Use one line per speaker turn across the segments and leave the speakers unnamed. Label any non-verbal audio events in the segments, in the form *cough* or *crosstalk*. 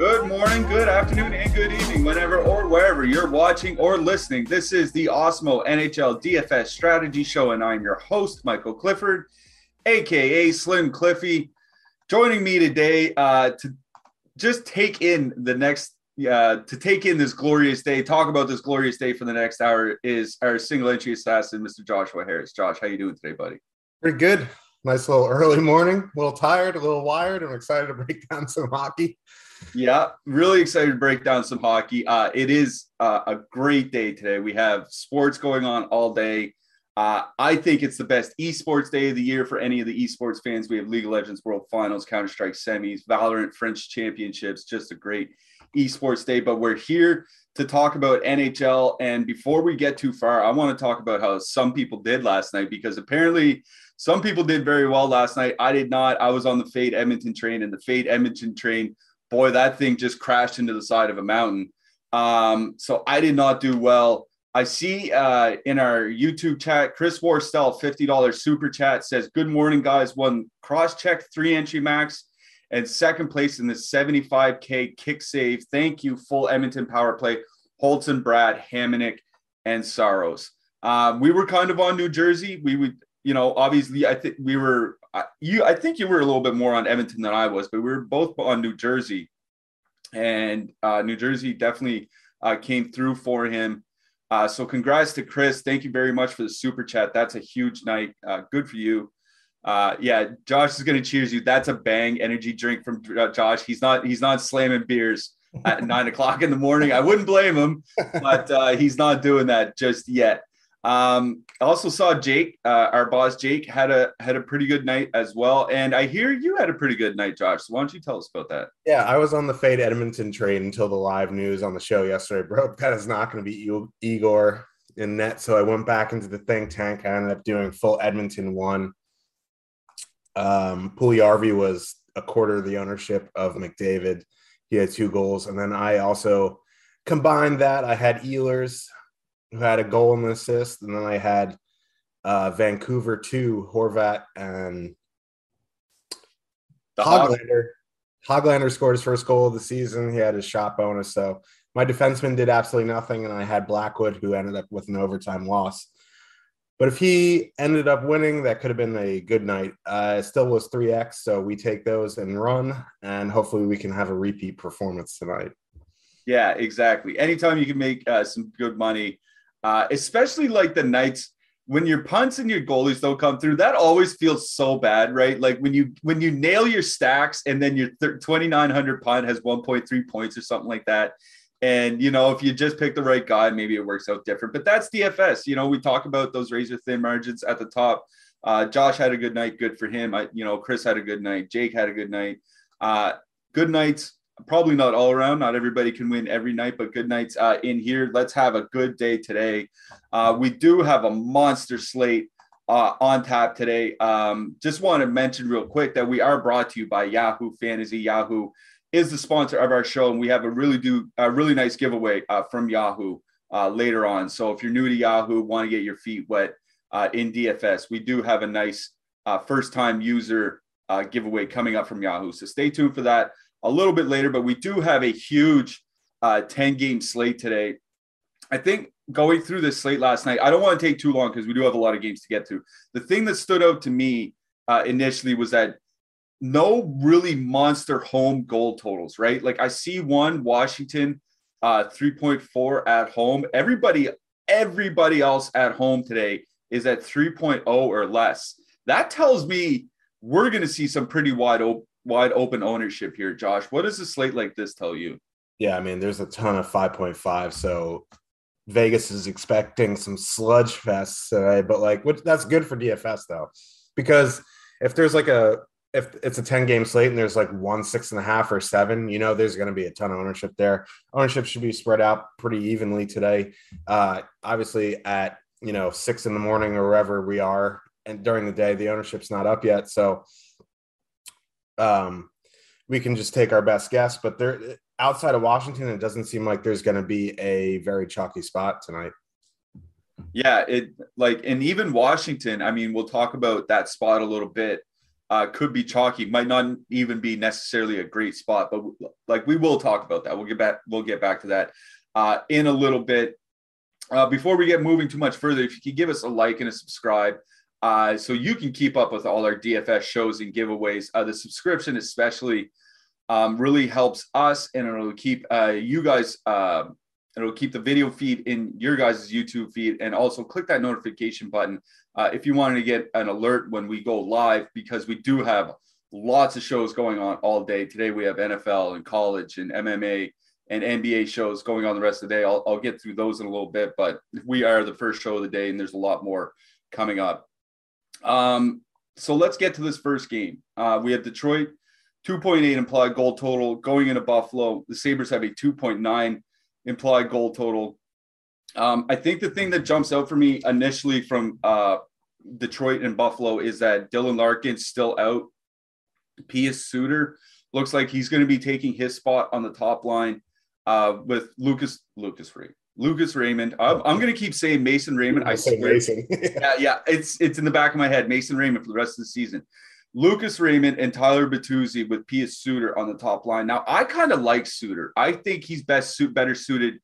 Good morning, good afternoon, and good evening, whenever or wherever you're watching or listening. This is the Awesemo NHL DFS Strategy Show, and I'm your host, Michael Clifford, aka Slim Cliffy. Joining me today uh, to just take in the next, uh, to take in this glorious day, talk about this glorious day for the next hour is our single entry assassin, Mr. Joshua Harris. Josh, how you doing today, buddy?
Pretty good. Nice little early morning. A little tired, a little wired. I'm excited to break *laughs* down some hockey.
Yeah, really excited to break down some hockey. Uh, it is uh, a great day today. We have sports going on all day. Uh, I think it's the best esports day of the year for any of the esports fans. We have League of Legends World Finals, Counter Strike semis, Valorant French Championships. Just a great esports day. But we're here to talk about NHL. And before we get too far, I want to talk about how some people did last night because apparently some people did very well last night. I did not. I was on the Fade Edmonton train, and the Fade Edmonton train boy, that thing just crashed into the side of a mountain. Um, so I did not do well. I see uh, in our YouTube chat, Chris Warstel, $50 super chat says, Good morning, guys. One cross check, three entry max, and second place in the 75K kick save. Thank you, full Edmonton power play. Holton, Brad, Hamonic, and Saros. Um, we were kind of on New Jersey. We would, you know, obviously, I think we were I, you, I think you were a little bit more on Edmonton than I was, but we were both on New Jersey, and uh, New Jersey definitely uh, came through for him. Uh, so congrats to Chris. Thank you very much for the super chat. That's a huge night. Uh, good for you. Uh, yeah, Josh is going to cheers you. That's a bang energy drink from uh, Josh. He's not he's not slamming beers at *laughs* nine o'clock in the morning. I wouldn't blame him, but he's not doing that just yet. Um, I also saw Jake, uh, our boss Jake, had a had a pretty good night as well. And I hear you had a pretty good night, Josh. So why don't you tell us about that?
Yeah, I was on the Fade Edmonton train until the live news on the show yesterday. Bro, *laughs* that is not going to be Igor in net. So I went back into the think tank. I ended up doing full Edmonton one. Um, Puljujarvi was a quarter of the ownership of McDavid. He had two goals, and then I also combined that. I had Ehlers who had a goal and an assist, and then I had uh, Vancouver two, Horvat and the Hoglander. Hoglander scored his first goal of the season. He had his shot bonus. So my defenseman did absolutely nothing, and I had Blackwood who ended up with an overtime loss. But if he ended up winning, that could have been a good night. Uh, it still was 3x, so we take those and run, and hopefully we can have a repeat performance tonight.
Yeah, exactly. Anytime you can make uh, some good money, uh, especially like the nights when your punts and your goalies don't come through. That always feels so bad, right? Like when you when you nail your stacks and then your 2900 punt has 1.3 points or something like that. And you know, if you just pick the right guy, maybe it works out different. But that's DFS. You know, we talk about those razor thin margins at the top. Uh, Josh had a good night, good for him. I, you know, Chris had a good night. Jake had a good night. Uh, good nights probably not all around. Not everybody can win every night, but good nights uh, in here. Let's have a good day today. Uh, we do have a monster slate uh, on tap today. Um, just want to mention real quick that we are brought to you by Yahoo Fantasy. Yahoo is the sponsor of our show, and we have a really do a really nice giveaway uh, from Yahoo uh, later on. So if you're new to Yahoo, want to get your feet wet uh, in DFS, we do have a nice first time user giveaway coming up from Yahoo. So stay tuned for that a little bit later, but we do have a huge uh, 10 game slate today. I think going through this slate last night, I don't want to take too long because we do have a lot of games to get to. The thing that stood out to me uh, initially was that no really monster home goal totals, right? Like I see one Washington uh, 3.4 at home. Everybody, everybody else at home today is at 3.0 or less. That tells me we're going to see some pretty wide open wide open ownership here, Josh. What does a slate like this tell you?
Yeah, I mean, there's a ton of 5.5, so Vegas is expecting some sludge fests today, but like, what that's good for DFS though, because if there's like a if it's a 10 game slate and there's like one six and a half or seven, you know, there's going to be a ton of ownership there. Ownership should be spread out pretty evenly today. Uh, obviously, at you know six in the morning or wherever we are, and during the day, the ownership's not up yet, so um, we can just take our best guess. But there, outside of Washington, it doesn't seem like there's going to be a very chalky spot tonight.
Yeah, it like, and even Washington. I mean, we'll talk about that spot a little bit uh, could be chalky. Might not even be necessarily a great spot, but like we will talk about that. We'll get back. We'll get back to that uh, in a little bit. Uh, before we get moving too much further, if you could give us a like and a subscribe, uh, so you can keep up with all our DFS shows and giveaways. Uh, the subscription, especially, um, really helps us, and it'll keep uh, you guys. Um, it'll keep the video feed in your guys' YouTube feed, and also click that notification button uh, if you wanted to get an alert when we go live, because we do have lots of shows going on all day. Today we have NFL and college and MMA and NBA shows going on the rest of the day. I'll, I'll get through those in a little bit, but we are the first show of the day, and there's a lot more coming up. Um, so let's get to this first game. Uh, we have Detroit 2.8 implied goal total going into Buffalo. The Sabres have a 2.9 implied goal total. Um, I think the thing that jumps out for me initially from uh, Detroit and Buffalo is that Dylan Larkin's still out. Pius Suter looks like he's going to be taking his spot on the top line uh, with Lucas Lucas Ray. Lucas Raymond. I'm, I'm going to keep saying Mason Raymond. I say Mason. *laughs* yeah, yeah. It's it's in the back of my head. Mason Raymond for the rest of the season. Lucas Raymond and Tyler Bertuzzi with Pius Suter on the top line. Now, I kind of like Suter. I think he's best suit better suited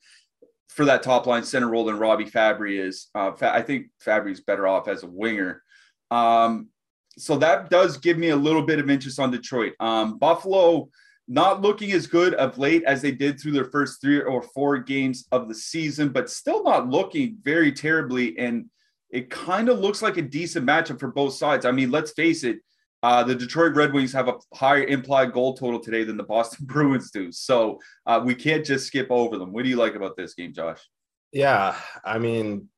for that top line center role than Robbie Fabbri is. Uh, I think Fabbri's better off as a winger. Um, so that does give me a little bit of interest on Detroit. Um, Buffalo not looking as good of late as they did through their first three or four games of the season, but still not looking very terribly. And it kind of looks like a decent matchup for both sides. I mean, let's face it, uh, the Detroit Red Wings have a higher implied goal total today than the Boston *laughs* Bruins do. So uh, we can't just skip over them. What do you like about this game, Josh?
Yeah, I mean,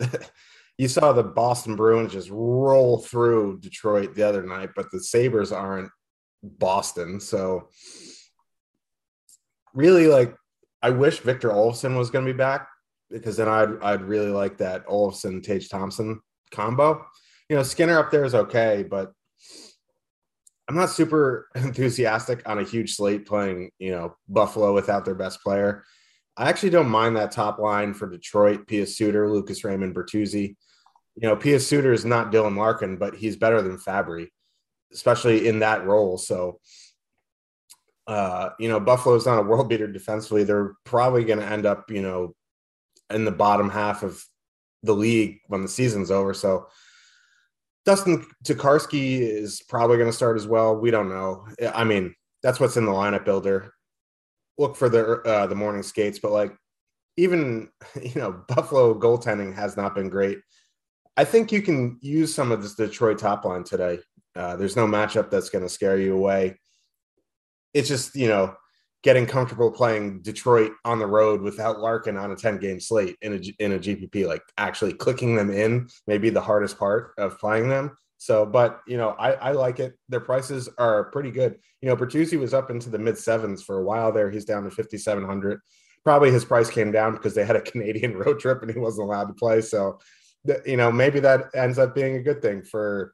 *laughs* you saw the Boston Bruins just roll through Detroit the other night, but the Sabres aren't Boston. So really, like, I wish Victor Olofsson was going to be back because then I'd I'd really like that Olofsson Tage Thompson combo. You know, Skinner up there is okay, but I'm not super *laughs* enthusiastic on a huge slate playing, you know, Buffalo without their best player. I actually don't mind that top line for Detroit, Pius Suter, Lucas Raymond, Bertuzzi. You know, Pius Suter is not Dylan Larkin, but he's better than Fabbri, especially in that role. So, uh, you know, Buffalo's not a world beater defensively. They're probably going to end up, you know, in the bottom half of the league when the season's over. So Dustin Tokarski is probably going to start as well. We don't know. I mean, that's what's in the lineup builder. Look for the uh, the morning skates, but like even *laughs* you know Buffalo goaltending has not been great. I think you can use some of this Detroit top line today. Uh, there's no matchup that's going to scare you away. It's just you know getting comfortable playing Detroit on the road without Larkin on a 10 game slate in a, in a GPP, like actually clicking them in, maybe the hardest part of playing them. So, but you know, I, I like it. Their prices are pretty good. You know, Bertuzzi was up into the mid sevens for a while there. He's down to 5,700. Probably his price came down because they had a Canadian *laughs* road trip and he wasn't allowed to play. So, you know, maybe that ends up being a good thing for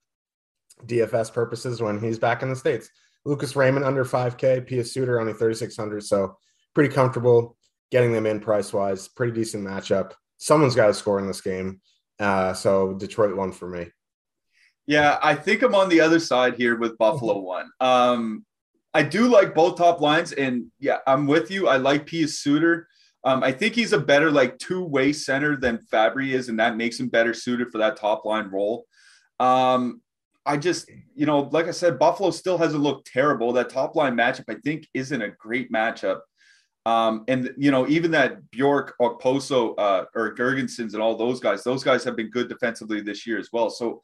DFS purposes when he's back in the States. Lucas Raymond under 5K, Pius Suter only 3,600. So pretty comfortable getting them in price wise. Pretty decent matchup. Someone's got to score in this game. Uh, so Detroit won for me.
Yeah, I think I'm on the other side here with Buffalo *laughs* one. Um, I do like both top lines, and yeah, I'm with you. I like Pius Suter. Um, I think he's a better like two-way center than Fabbri is, and that makes him better suited for that top line role. Um, I just, you know, like I said, Buffalo still hasn't looked terrible. That top line matchup, I think, isn't a great matchup. Um, and you know, even that Bjork, Okposo, uh, or Girgensons and all those guys, those guys have been good defensively this year as well. So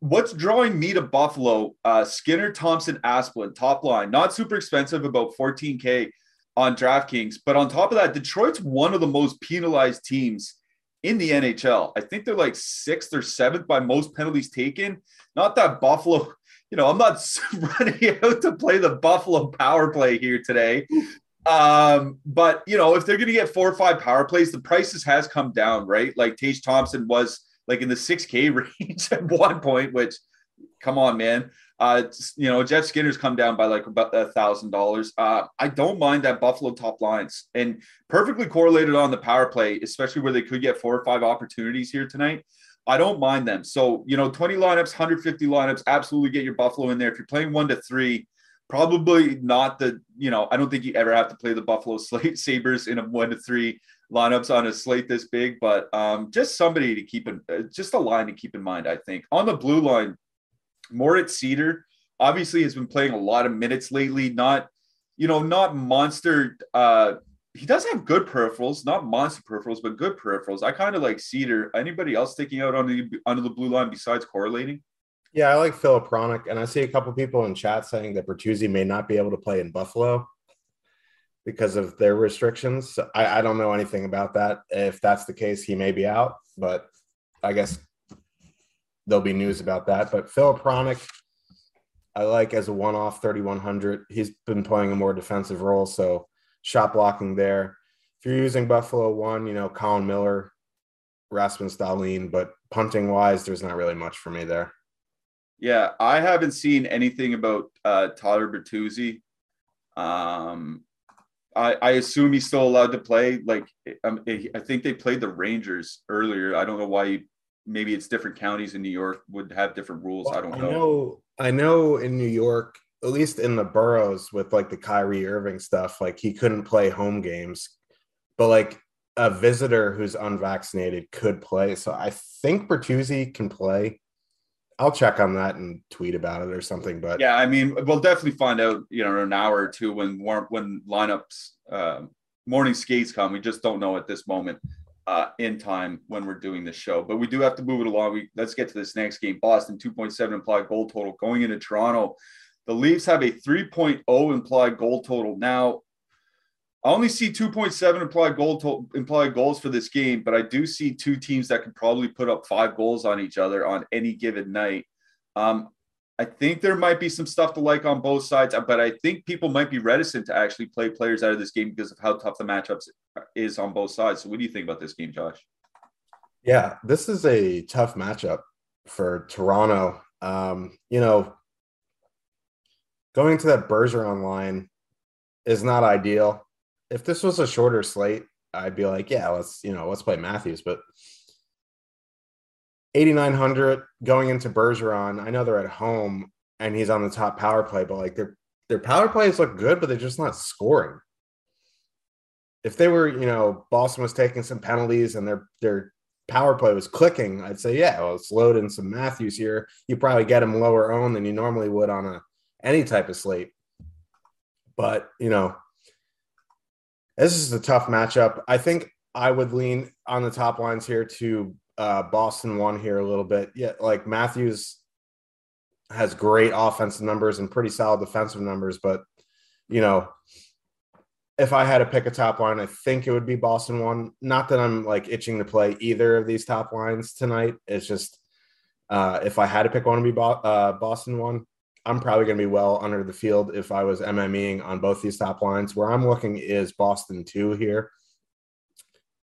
what's drawing me to Buffalo? Uh, Skinner, Thompson, Asplund, top line, not super expensive, about 14K on DraftKings. But on top of that, Detroit's one of the most penalized teams in the NHL. I think they're like sixth or seventh by most penalties taken. Not that Buffalo, you know, I'm not *laughs* running out to play the Buffalo power play here today. Um, but you know, if they're going to get four or five power plays, the prices has come down, right? Like Tage Thompson was like in the 6K *laughs* range at one point, which come on, man. Uh, you know, Jeff Skinner's come down by like about a thousand dollars. Uh, I don't mind that Buffalo top lines and perfectly correlated on the power play, especially where they could get four or five opportunities here tonight. I don't mind them. So, you know, 20 lineups, 150 lineups, absolutely get your Buffalo in there. If you're playing one to three, probably not the, you know, I don't think you ever have to play the Buffalo *laughs* Sabres in a one to three lineups on a slate this big, but um, just somebody to keep in, uh, just a line to keep in mind, I think. On the blue line, Moritz Seider obviously has been playing a lot of minutes lately. Not, you know, not monster. Uh, he does have good peripherals, not monster peripherals, but good peripherals. I kind of like Cedar. Anybody else sticking out on the under the blue line besides correlating?
Yeah, I like Filip Hronek, and I see a couple people in chat saying that Bertuzzi may not be able to play in Buffalo because of their restrictions. I, I don't know anything about that. If that's the case, he may be out, but I guess there'll be news about that. But Filip Hronek, I like as a one-off 3100. He's been playing a more defensive role, so shot blocking there. If you're using Buffalo one, you know Colin Miller, Rasmus Dahlin, but punting wise, there's not really much for me there.
Yeah, I haven't seen anything about uh, Tyler Bertuzzi. Um, I, I assume he's still allowed to play. Like, um, I think they played the Rangers earlier. I don't know why you maybe it's different counties in New York would have different rules. I don't know.
I know. I know in New York, at least in the boroughs with like the Kyrie Irving stuff, like he couldn't play home games, but like a visitor who's unvaccinated could play. So I think Bertuzzi can play. I'll check on that and tweet about it or something. But
yeah, I mean, we'll definitely find out, you know, in an hour or two when when lineups, uh, morning skates come. We just don't know at this moment uh, in time when we're doing the show. But we do have to move it along. We let's get to this next game. Boston 2.7 implied goal total going into Toronto. The Leafs have a 3.0 implied goal total. Now, I only see 2.7 implied goal to- implied goals for this game, but I do see two teams that could probably put up five goals on each other on any given night. Um, I think there might be some stuff to like on both sides, but I think people might be reticent to actually play players out of this game because of how tough the matchups is on both sides. So, what do you think about this game, Josh?
Yeah, this is a tough matchup for Toronto. Um, you know, going to that Bergeron line is not ideal. If this was a shorter slate, I'd be like, yeah, let's you know, let's play Matthews, but 8900 going into Bergeron. I know they're at home and he's on the top power play, but like their their power plays look good, but they're just not scoring. If they were, you know, Boston was taking some penalties and their their power play was clicking, I'd say, yeah, well, let's load in some Matthews here. You probably get him lower owned than you normally would on a any type of slate. But you know, this is a tough matchup. I think I would lean on the top lines here to uh, Boston one here a little bit. Yeah, like Matthews has great offensive numbers and pretty solid defensive numbers, but you know, if I had to pick a top line, I think it would be Boston one. Not that I'm like itching to play either of these top lines tonight. It's just uh, if I had to pick one to be Bo- uh, Boston one, I'm probably going to be well under the field if I was MMEing on both these top lines. Where I'm looking is Boston two here.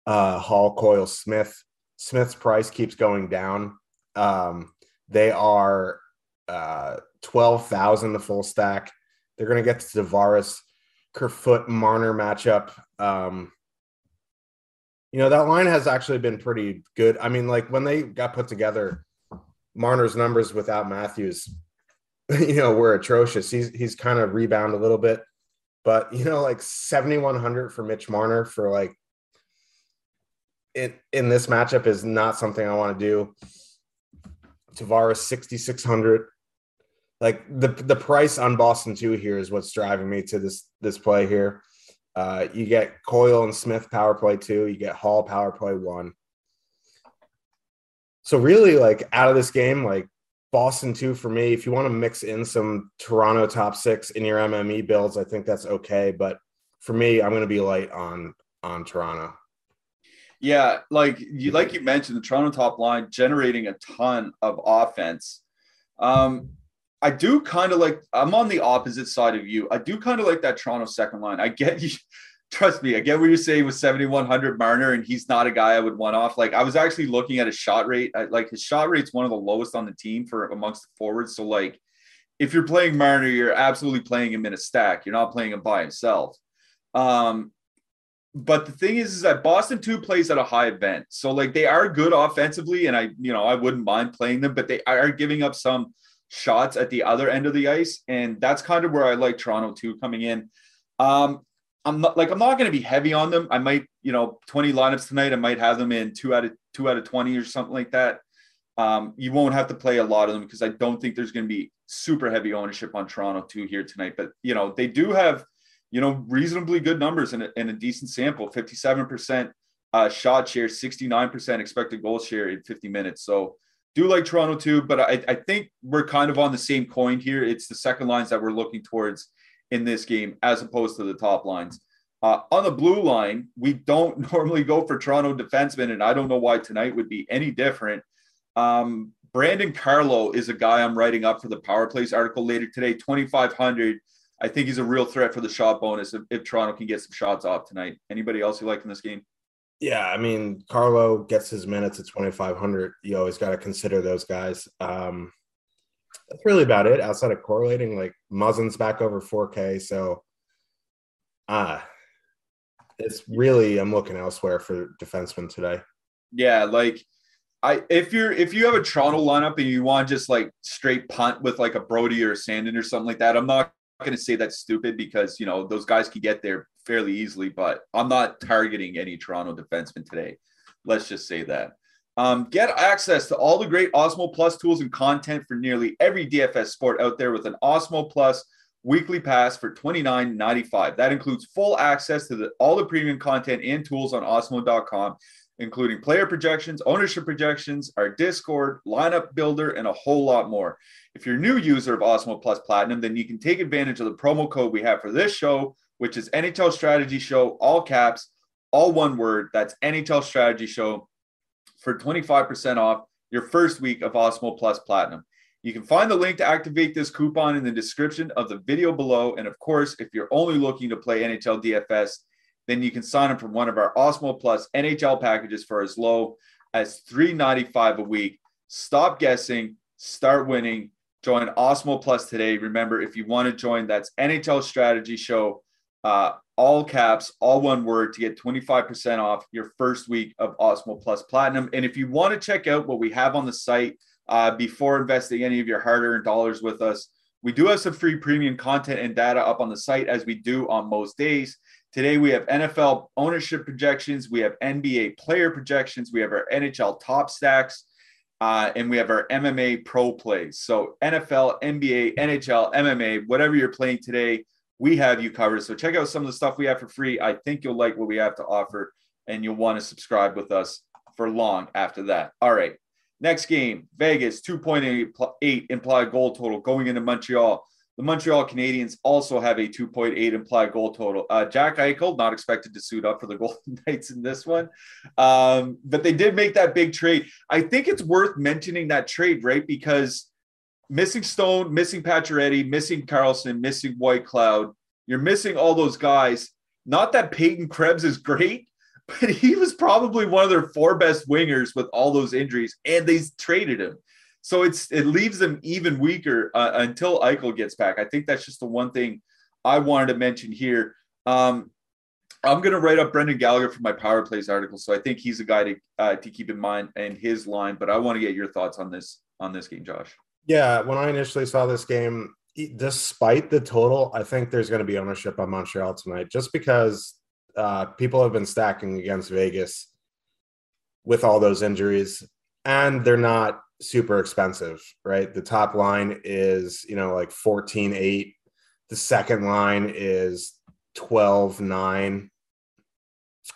Uh, Hall, Coyle, Smith. Smith's price keeps going down. Um, they are uh, 12,000 the full stack. They're going to get to Tavares, Kerfoot, Marner matchup. Um, you know, that line has actually been pretty good. I mean, like when they got put together, Marner's numbers without Matthews, *laughs* you know, were atrocious. He's he's kind of rebound a little bit, but you know, like 7,100 for Mitch Marner for like in, in this matchup is not something I want to do. Tavares 6600 like the the price on Boston 2 here is what's driving me to this this play here. Uh, you get Coyle and Smith power play two. You get Hall power play one. So really, like out of this game, like Boston two for me. If you want to mix in some Toronto top six in your MME builds, I think that's okay. But for me, I'm going to be light on on Toronto.
Yeah, like you like you mentioned, the Toronto top line generating a ton of offense. Um, I do kind of like. I'm on the opposite side of you. I do kind of like that Toronto second line. I get you. *laughs* Trust me, I get what you're saying with 7100 Marner, and he's not a guy I would want off. Like I was actually looking at his shot rate. I, like his shot rate's one of the lowest on the team for amongst the forwards. So like, if you're playing Marner, you're absolutely playing him in a stack. You're not playing him by himself. Um, but the thing is, is that Boston two plays at a high event. So like they are good offensively, and I, you know, I wouldn't mind playing them, but they are giving up some shots at the other end of the ice. And that's kind of where I like Toronto two coming in. Um, I'm not like I'm not going to be heavy on them. I might, you know, 20 lineups tonight. I might have them in two out of two out of 20 or something like that. Um, you won't have to play a lot of them because I don't think there's going to be super heavy ownership on Toronto two here tonight. But you know, they do have you know, reasonably good numbers in a, a decent sample 57% uh, shot share, 69% expected goal share in 50 minutes. So, do like Toronto too, but I, I think we're kind of on the same coin here. It's the second lines that we're looking towards in this game as opposed to the top lines. Uh, on the blue line, we don't *laughs* normally go for Toronto defensemen, and I don't know why tonight would be any different. Um, Brandon Carlo is a guy I'm writing up for the Power Plays article later today, 2,500. I think he's a real threat for the shot bonus if, if Toronto can get some shots off tonight. Anybody else you like in this game?
Yeah, I mean, Carlo gets his minutes at 2,500. You always got to consider those guys. Um, that's really about it outside of correlating. Like Muzzin's back over 4K. So, uh, it's really, I'm looking elsewhere for defensemen today.
Yeah. Like, I, if you're if you have a Toronto lineup and you want just like straight punt with like a Brodie or a Sandin or something like that, I'm not going to say that's stupid because you know those guys can get there fairly easily, but I'm not targeting any Toronto defensemen today. Let's just say that. Um, get access to all the great Awesemo Plus tools and content for nearly every DFS sport out there with an Awesemo Plus weekly pass for $29.95. That includes full access to the, all the premium content and tools on awesemo.com, including player projections, ownership projections, our Discord, lineup builder, and a whole lot more. If you're a new user of Awesemo Plus Platinum, then you can take advantage of the promo code we have for this show, which is NHL Strategy Show, all caps, all one word. That's NHL Strategy Show for 25% off your first week of Awesemo Plus Platinum. You can find the link to activate this coupon in the description of the video below. And of course, if you're only looking to play NHL DFS, then you can sign up for one of our Awesemo Plus NHL packages for as low as $3.95 a week. Stop guessing, start winning Join Awesemo Plus today. Remember, if you want to join, that's NHL Strategy Show, uh, all caps, all one word to get 25% off your first week of Awesemo Plus Platinum. And if you want to check out what we have on the site uh, before investing any of your hard earned dollars with us, we do have some free premium content and data up on the site as we do on most days. Today, we have NFL ownership projections, we have NBA player projections, we have our NHL top stacks. Uh, and we have our MMA pro plays. So NFL, NBA, NHL, MMA, whatever you're playing today, we have you covered. So check out some of the stuff we have for free. I think you'll like what we have to offer, and you'll want to subscribe with us for long after that. All right. Next game, Vegas 2.8 implied goal total going into Montreal. The Montreal Canadiens also have a 2.8 implied goal total. Uh, Jack Eichel not expected to suit up for the *laughs* Golden Knights in this one, um, but they did make that big trade. I think it's worth mentioning that trade, right? Because missing Stone, missing Pacioretty, missing Carlson, missing Whitecloud, you're missing all those guys. Not that Peyton Krebs is great, *laughs* but he was probably one of their four best wingers with all those injuries, and they traded him. So it's it leaves them even weaker uh, until Eichel gets back. I think that's just the one thing I wanted to mention here. Um, I'm going to write up Brendan Gallagher for my power plays article, so I think he's a guy to uh, to keep in mind and his line. But I want to get your thoughts on this on this game, Josh.
Yeah, when I initially saw this game, despite the total, I think there's going to be ownership on Montreal tonight, just because uh, people have been stacking against Vegas with all those injuries, and they're not super expensive, right? The top line is, you know, like 14 8. The second line is 12 9.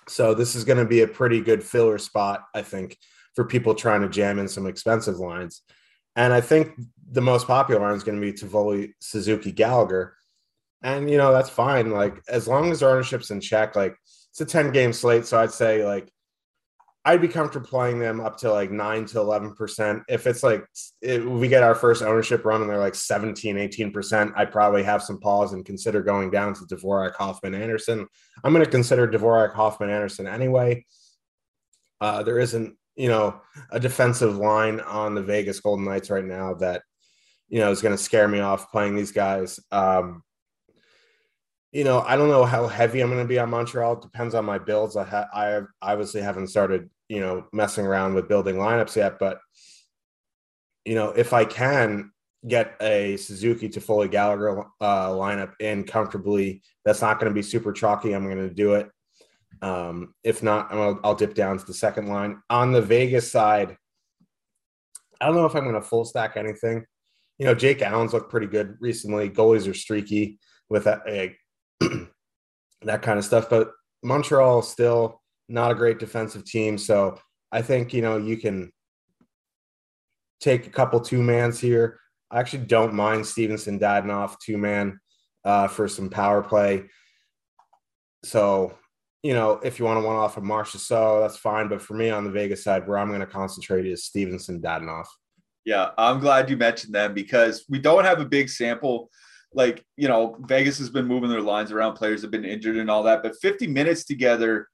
So this is going to be a pretty good filler spot, I think, for people trying to jam in some expensive lines. And I think the most popular line is going to be Toffoli Suzuki Gallagher. And, you know, that's fine. Like, as long as ownership's in check, like, it's a 10 game slate. So I'd say, like, I'd be comfortable playing them up to like 9 to 11%. If it's like we get our first ownership run and they're like 17, 18%, I'd probably have some pause and consider going down to Dvorak, Hoffman, Anderson. I'm going to consider Dvorak, Hoffman, Anderson anyway. Uh, there isn't you know, a defensive line on the Vegas Golden Knights right now that, you know, is going to scare me off playing these guys. Um, you know, I don't know how heavy I'm going to be on Montreal. It depends on my builds. I, ha- I obviously haven't started, you know, messing around with building lineups yet, but, you know, if I can get a Suzuki Toffoli Gallagher uh, lineup in comfortably, that's not going to be super chalky. I'm going to do it. Um, if not, I'll, I'll dip down to the second line. On the Vegas side, I don't know if I'm going to full stack anything. You know, Jake Allen's looked pretty good recently. Goalies are streaky with that, a, *clears throat* that kind of stuff. But Montreal still not a great defensive team. So I think, you know, you can take a couple two mans here. I actually don't mind Stephenson Dadonov two man uh, for some power play. So you know, if you want to one off of Marchessault, that's fine. But for me on the Vegas side, where I'm going to concentrate is Stephenson Dadonov.
Yeah, I'm glad you mentioned them because we don't have a big sample. Like, you know, Vegas has been moving their lines around, players have been injured and all that. But 50 minutes together,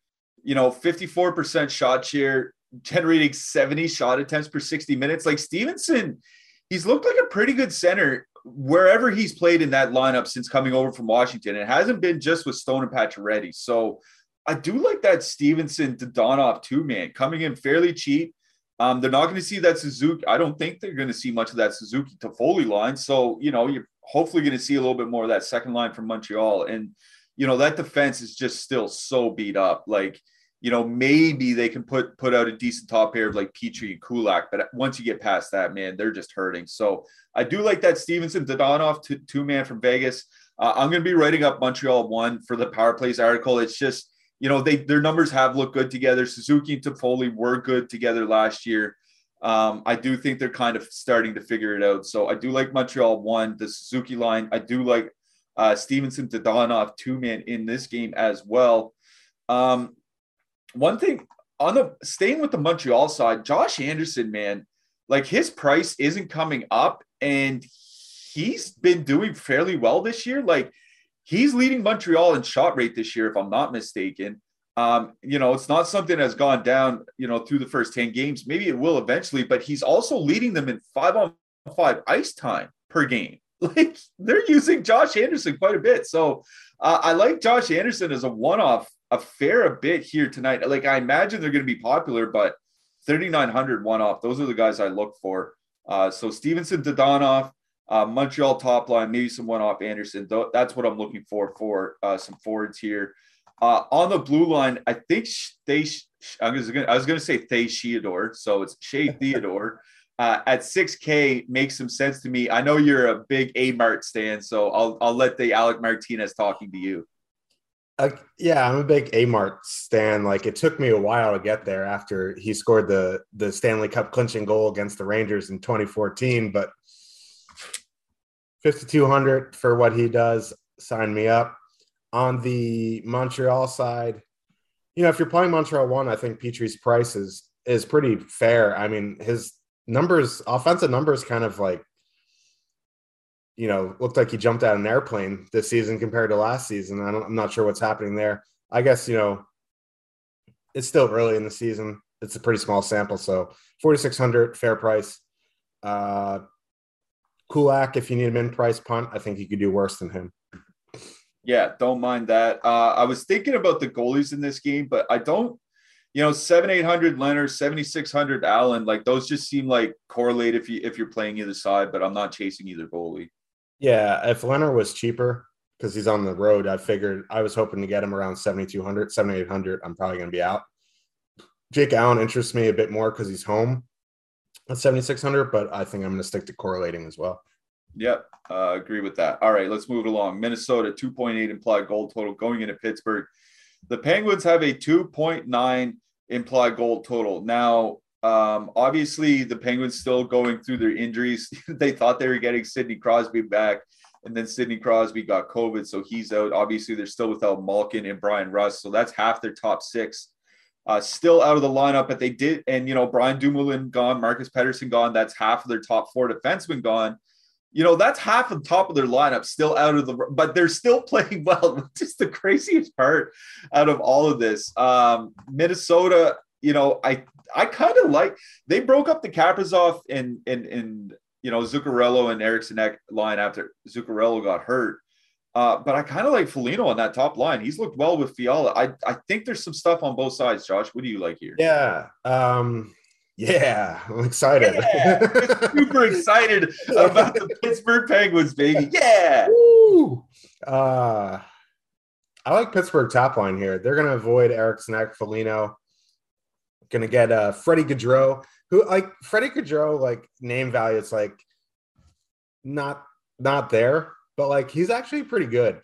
you know, 54% shot share, generating 70 shot attempts per 60 minutes. Like Stephenson, he's looked like a pretty good center wherever he's played in that lineup since coming over from Washington. It hasn't been just with Stone and Pacioretty. So I do like that Stephenson Dadonov too, man, coming in fairly cheap. Um, they're not going to see that Suzuki. I don't think they're going to see much of that Suzuki Toffoli line. So, you know, you're hopefully going to see a little bit more of that second line from Montreal. And, you know, that defense is just still so beat up. Like, you know, maybe they can put put out a decent top pair of like Petry and Kulak, but once you get past that, man, they're just hurting. So I do like that Stephenson Dadonov two, two man from Vegas. Uh, I'm going to be writing up Montreal one for the power plays article. It's just you know, they their numbers have looked good together. Suzuki and Toffoli were good together last year. Um, I do think they're kind of starting to figure it out. So I do like Montreal one, the Suzuki line. I do like uh, Stephenson Dadonov two man in this game as well. Um, one thing on the staying with the Montreal side, Josh Anderson, man, like his price isn't coming up, and he's been doing fairly well this year. Like He's leading Montreal in shot rate this year, if I'm not mistaken. Um, you know, it's not something that's gone down, you know, through the first 10 games. Maybe it will eventually, but he's also leading them in five on five ice time per game. *laughs* Like they're using Josh Anderson quite a bit. So uh, I like Josh Anderson as a one off a fair a bit here tonight. Like I imagine they're going to be popular, but 3,900 one off, those are the guys I look for. Uh, so Stephenson, Dadonov, uh, Montreal top line, maybe some one off Anderson. That's what I'm looking for for uh, some forwards here. Uh, on the blue line, I think they. I was going. I was going to say Thay Theodore, so it's Shea *laughs* Theodore. Uh, at 6K makes some sense to me. I know you're a big A Mart stand, so I'll I'll let the Alec Martinez talking to you.
Uh, yeah, I'm a big A Mart stand. Like it took me a while to get there after he scored the the Stanley Cup clinching goal against the Rangers in 2014, but 5200 for what he does sign me up on the montreal side you know if you're playing montreal one i think Petry's price is is pretty fair. I mean his numbers offensive numbers kind of like you know looked like he jumped out of an airplane this season compared to last season. I am not sure what's happening there. I guess you know it's still early in the season. It's a pretty small sample so 4600 fair price. Uh Kulak, if you need him in price punt, I think you could do worse than him.
Yeah, don't mind that. Uh, I was thinking about the goalies in this game, but I don't, you know, seven eight hundred Lehner, seventy six hundred Allen, like those just seem like correlate if you if you're playing either side. But I'm not chasing either goalie.
Yeah, if Lehner was cheaper because he's on the road, I figured I was hoping to get him around 7,200, 7,800. I'm probably going to be out. Jake Allen interests me a bit more because he's home at 7600 but i think i'm going to stick to correlating as well
Yep, uh, agree with that. All right, let's move it along. Minnesota 2.8 implied goal total going into Pittsburgh. The Penguins have a 2.9 implied goal total. Now, um, obviously, the Penguins still going through their injuries. *laughs* they thought they were getting Sidney Crosby back, and then Sidney Crosby got COVID, so he's out. Obviously, they're still without Malkin and Bryan Rust, so that's half their top six. Uh, still out of the lineup, but they did, and you know, Brian Dumoulin gone, Marcus Pettersson gone. That's half of their top four defensemen gone. You know, that's half the top of their lineup still out of the, but they're still *laughs* playing well. Just the craziest part out of all of this. Um, Minnesota, you know, I I kind of like they broke up the Kaprizov and and and you know Zuccarello and Eriksson line after Zuccarello got hurt. Uh, but I kind of like Foligno on that top line. He's looked well with Fiala. I, I think there's some stuff on both sides. Josh, what do you like here?
Yeah, um, yeah, I'm excited.
Yeah, *laughs* super excited about the Pittsburgh Penguins, baby. Yeah.
Woo! Uh, I like Pittsburgh top line here. They're going to avoid Eriksson Ek, Foligno. Going to get uh, Freddie Gaudreau, who like Freddie Gaudreau, like name value, it's like not not there, but like he's actually pretty good.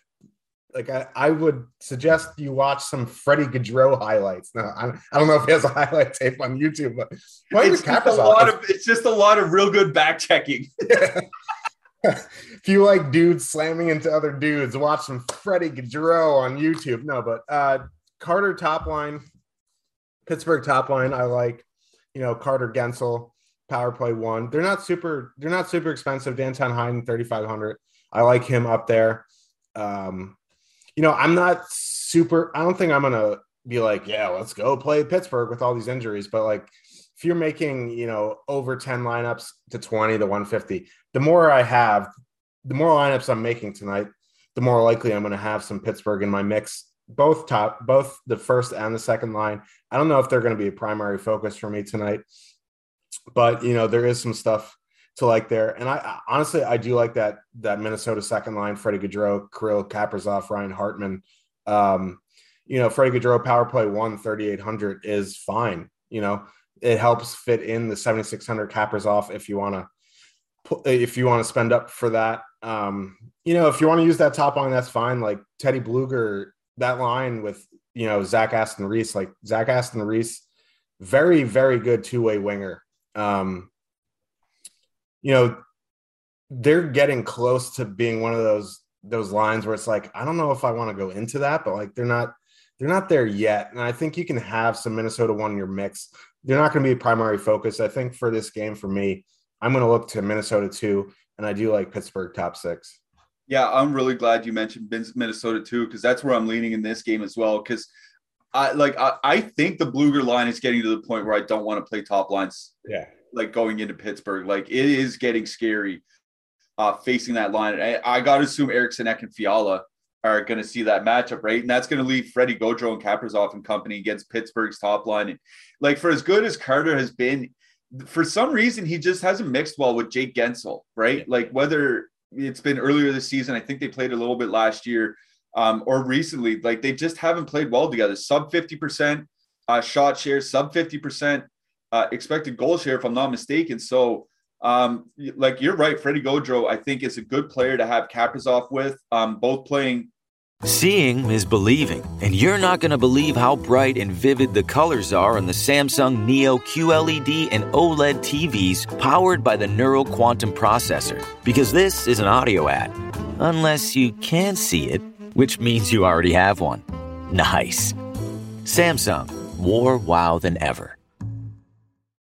Like I, I would suggest you watch some Freddie Gaudreau highlights. Now I, I don't know if he has a highlight tape on YouTube, but
it's just, a lot of, it's just a lot of real good back checking. *laughs*
if you like dudes slamming into other dudes, watch some Freddie Gaudreau on YouTube. No, but uh, Carter top line Pittsburgh top line, I like, you know, Carter Guentzel power play one. They're not super, they're not super expensive. Danton Heinen, 3,500. I like him up there. Um, you know, I'm not super, I don't think I'm going to be like, yeah, let's go play Pittsburgh with all these injuries. But like, if you're making, you know, over 10 lineups to 20 to 150, the more I have, the more lineups I'm making tonight, the more likely I'm going to have some Pittsburgh in my mix both top, both the first and the second line. I don't know if they're going to be a primary focus for me tonight, but you know there is some stuff to like there. And I honestly I do like that that Minnesota second line: Freddie Gaudreau, Kirill Kaprizov, Ryan Hartman. Um, you know, Freddie Gaudreau power play one 3800 is fine. You know, it helps fit in the 7600 Kaprizov if you want to if you want to spend up for that. Um, you know, if you want to use that top line, that's fine. Like Teddy Blueger, that line with you know Zach Aston Reese, like Zach Aston Reese, very very good two way winger. Um, you know, they're getting close to being one of those those lines where it's like I don't know if I want to go into that, but like they're not they're not there yet, and I think you can have some Minnesota one in your mix. They're not going to be a primary focus. I think for this game for me, I'm going to look to Minnesota two, and I do like Pittsburgh top six.
Yeah, I'm really glad you mentioned Minnesota too, because that's where I'm leaning in this game as well. Because I like I, I think the Blueger line is getting to the point where I don't want to play top lines.
Yeah,
like going into Pittsburgh, like it is getting scary uh facing that line. I, I got to assume Eriksson Ek and Fiala are going to see that matchup, right? And that's going to leave Freddie Gaudreau and Kaprizov and company against Pittsburgh's top line. And like for as good as Carter has been, for some reason he just hasn't mixed well with Jake Guentzel, right? Yeah. Like whether it's been earlier this season. I think they played a little bit last year um, or recently. Like they just haven't played well together. Sub 50% uh, shot share, sub 50% uh, expected goal share, if I'm not mistaken. So, um, like you're right, Freddie Gaudreau, I think is a good player to have Kaprizov with, um, both playing
Seeing is believing, and you're not going to believe how bright and vivid the colors are on the Samsung Neo QLED and OLED TVs powered by the Neural Quantum Processor. Because this is an audio ad. Unless you can see it, which means you already have one. Nice. Samsung, more wow than ever.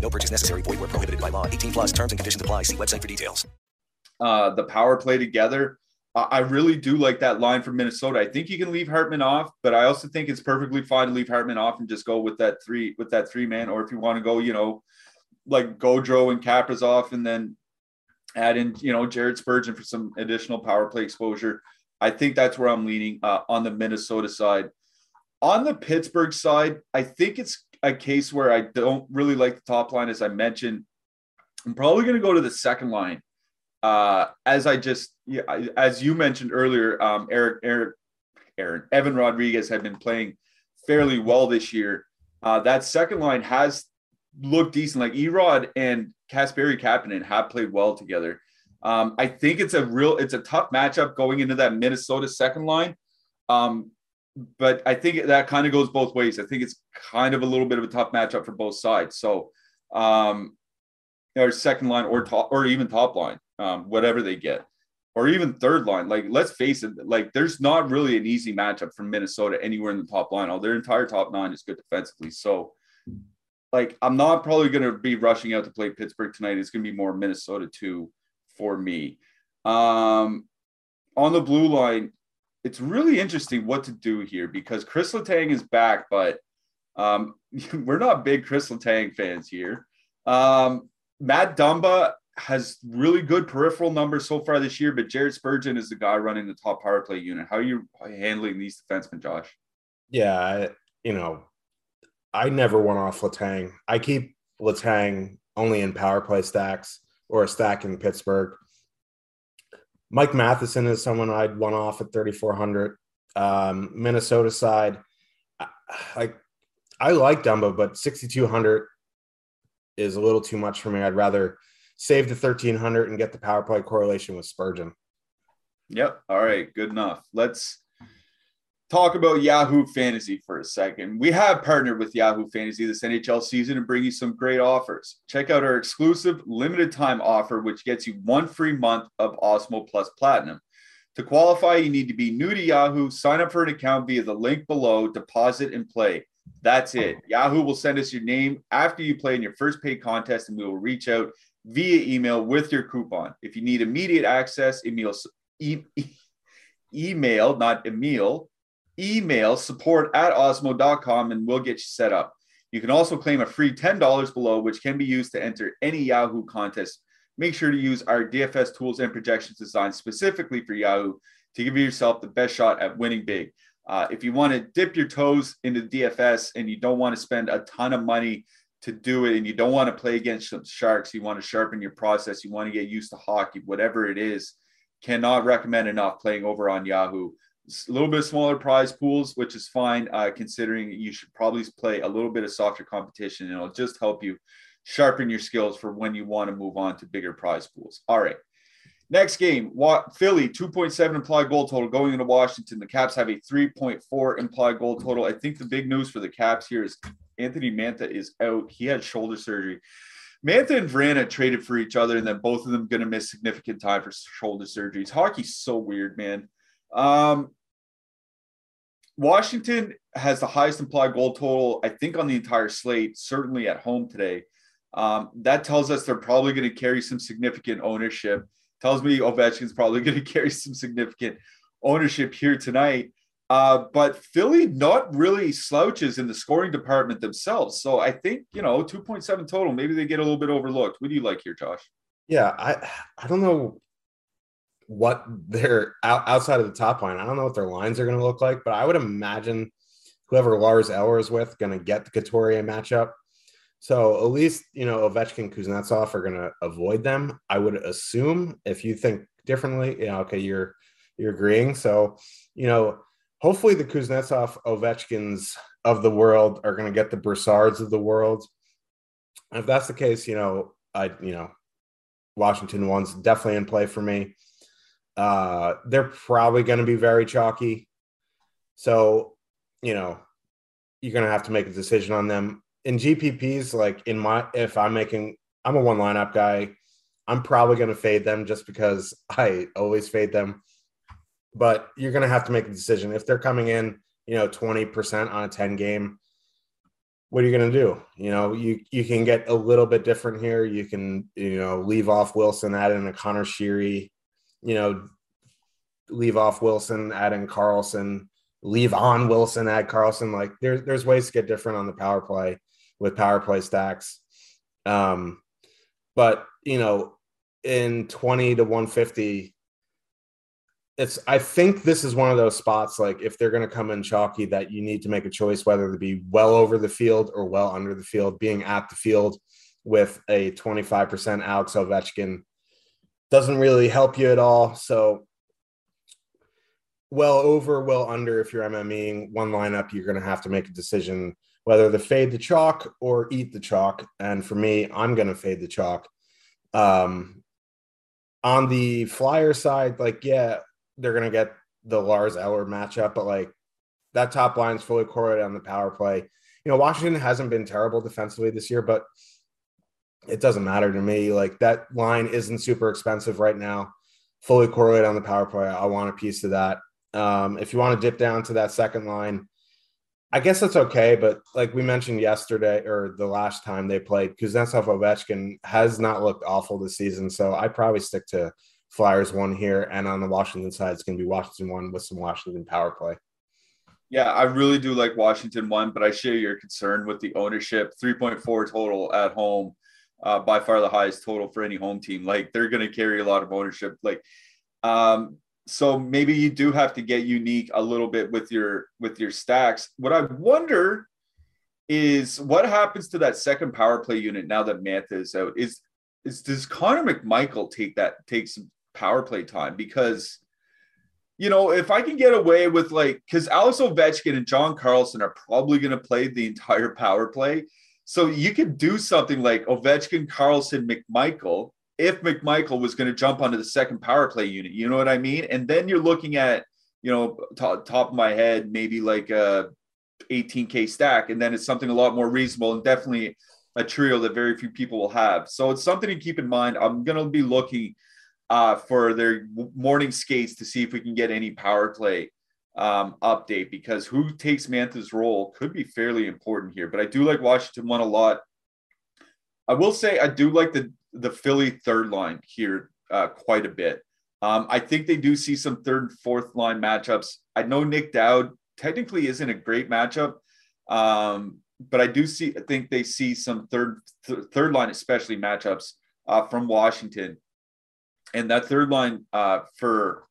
No purchase necessary. Void where prohibited by law. 18 plus terms and conditions apply. See website for details.
Uh, the power play together. I really do like that line from Minnesota. I think you can leave Hartman off, but I also think it's perfectly fine to leave Hartman off and just go with that three with that three man. Or if you want to go, you know, like Gaudreau and Kaprizov, and then add in, you know, Jared Spurgeon for some additional power play exposure. I think that's where I'm leaning uh, on the Minnesota side. On the Pittsburgh side, I think it's a case where I don't really like the top line, as I mentioned. I'm probably going to go to the second line. Uh, as I just, yeah, as you mentioned earlier, um, Eric, Eric, Aaron, Evan Rodriguez had been playing fairly well this year. Uh, that second line has looked decent. Like Erod and Kasperi Kapanen have played well together. Um, I think it's a real, it's a tough matchup going into that Minnesota second line. Um, but I think that kind of goes both ways. I think it's kind of a little bit of a tough matchup for both sides. So, um, or second line or top or even top line, um, whatever they get, or even third line. Like, let's face it, like there's not really an easy matchup for Minnesota anywhere in the top line. All their entire top nine is good defensively. So, like, I'm not probably going to be rushing out to play Pittsburgh tonight. It's going to be more Minnesota two for me. Um, on the blue line, it's really interesting what to do here because Chris Letang is back, but um, *laughs* we're not big Chris Letang fans here. Um, Matt Dumba has really good peripheral numbers so far this year, but Jared Spurgeon is the guy running the top power play unit. How are you handling these defensemen, Josh?
Yeah, you know, I never went off Letang. I keep Letang only in power play stacks or a stack in Pittsburgh. Mike Matheson is someone I'd one off at 3,400. Um, Minnesota side, I, I like Dumba, but 6,200 is a little too much for me. I'd rather save the 1,300 and get the power play correlation with Spurgeon.
Yep. All right. Good enough. Let's talk about Yahoo Fantasy for a second. We have partnered with Yahoo Fantasy this NHL season and bring you some great offers. Check out our exclusive limited time offer, which gets you one free month of Awesemo Plus Platinum. To qualify, you need to be new to Yahoo, sign up for an account via the link below, deposit and play. That's it. Yahoo will send us your name after you play in your first paid contest, and we will reach out via email with your coupon. If you need immediate access, email, e- email not Emil, email support at awesemo.com and we'll get you set up. You can also claim a free $10 below, which can be used to enter any Yahoo contest. Make sure to use our DFS tools and projections designed specifically for Yahoo to give yourself the best shot at winning big. Uh, if you want to dip your toes into DFS and you don't want to spend a ton of money to do it and you don't want to play against some sharks, you want to sharpen your process, you want to get used to hockey, whatever it is, cannot recommend enough playing over on Yahoo a little bit smaller prize pools, which is fine, uh, considering you should probably play a little bit of softer competition and it'll just help you sharpen your skills for when you want to move on to bigger prize pools. All right. Next game, Philly, 2.7 implied goal total going into Washington. The Caps have a 3.4 implied goal total. I think the big news for the Caps here is Anthony Mantha is out. He had shoulder surgery. Mantha and Vrana traded for each other, and then both of them going to miss significant time for shoulder surgeries. Hockey's so weird, man. Um, Washington has the highest implied goal total, I think, on the entire slate, certainly at home today. Um, that tells us they're probably going to carry some significant ownership. Tells me Ovechkin's probably *laughs* going to carry some significant ownership here tonight. Uh, but Philly not really slouches in the scoring department themselves. So I think, you know, 2.7 total, maybe they get a little bit overlooked. What do you like here, Josh?
Yeah, I I don't know what they're out, outside of the top line. I don't know what their lines are going to look like, but I would imagine whoever Lars Eller is with going to get the Couturier matchup. So at least you know Ovechkin, Kuznetsov are going to avoid them. I would assume. If you think differently, you know, okay, you're you're agreeing. So you know, hopefully the Kuznetsov, Ovechkins of the world are going to get the Brassards of the world. if that's the case, you know, I you know, Washington one's definitely in play for me. Uh, they're probably going to be very chalky. So, you know, you're going to have to make a decision on them. In GPPs, like in my, if I'm making, I'm a one lineup guy, I'm probably going to fade them just because *laughs* I always fade them. But you're going to have to make a decision. If they're coming in, you know, 20% on a 10 game, what are you going to do? You know, you you can get a little bit different here. You can, you know, leave off Wilson, add in a Conor Sheary, you know, leave off Wilson, add in Carlson, leave on Wilson, add Carlson. Like there's there's ways to get different on the power play with power play stacks. Um, but you know, in 20 to 150, it's I think this is one of those spots like if they're going to come in chalky that you need to make a choice whether to be well over the field or well under the field. Being at the field with a 25% Alex Ovechkin doesn't really help you at all. So well over, well under if you're MMEing one lineup, you're going to have to make a decision whether to fade the chalk or eat the chalk. And for me, I'm going to fade the chalk. Um, on the flyer side, like, yeah, they're going to get the Lars Eller matchup, but like that top line is fully correlated on the power play. You know, Washington hasn't been terrible defensively this year, but it doesn't matter to me. Like that line isn't super expensive right now. Fully correlated on the power play. I want a piece of that. Um, if you want to dip down to that second line, I guess that's okay. But like we mentioned yesterday or the last time they played, Kuznetsov Ovechkin has not looked awful this season. So I probably stick to Flyers one here. And on the Washington side, it's going to be Washington one with some Washington power play.
Yeah, I really do like Washington one, but I share your concern with the ownership 3.4 total at home. Uh, by far the highest total for any home team. Like they're going to carry a lot of ownership. Like, um, so maybe you do have to get unique a little bit with your with your stacks. What I wonder is what happens to that second power play unit now that Mantha is out. Is is does Connor McMichael take that take some power play time because you know, if I can get away with like, because Alex Ovechkin and John Carlson are probably going to play the entire *laughs* power play. So you could do something like Ovechkin, Carlson, McMichael, if McMichael was going to jump onto the second power play unit. You know what I mean? And then you're looking at, you know, top, top of my head, maybe like a 18K stack. And then it's something a lot more reasonable and definitely a trio that very few people will have. So it's something to keep in mind. I'm going to be looking uh, for their morning skates to see if we can get any power play um, update because who takes Mantha's role could be fairly important here. But I do like Washington one a lot. I will say I do like the the Philly third line here uh, quite a bit. Um, I think they do see some third, and fourth line matchups. I know Nick Dowd technically isn't a great matchup, um, but I do see. I think they see some third, th- third line, especially matchups uh, from Washington, and that third line uh, for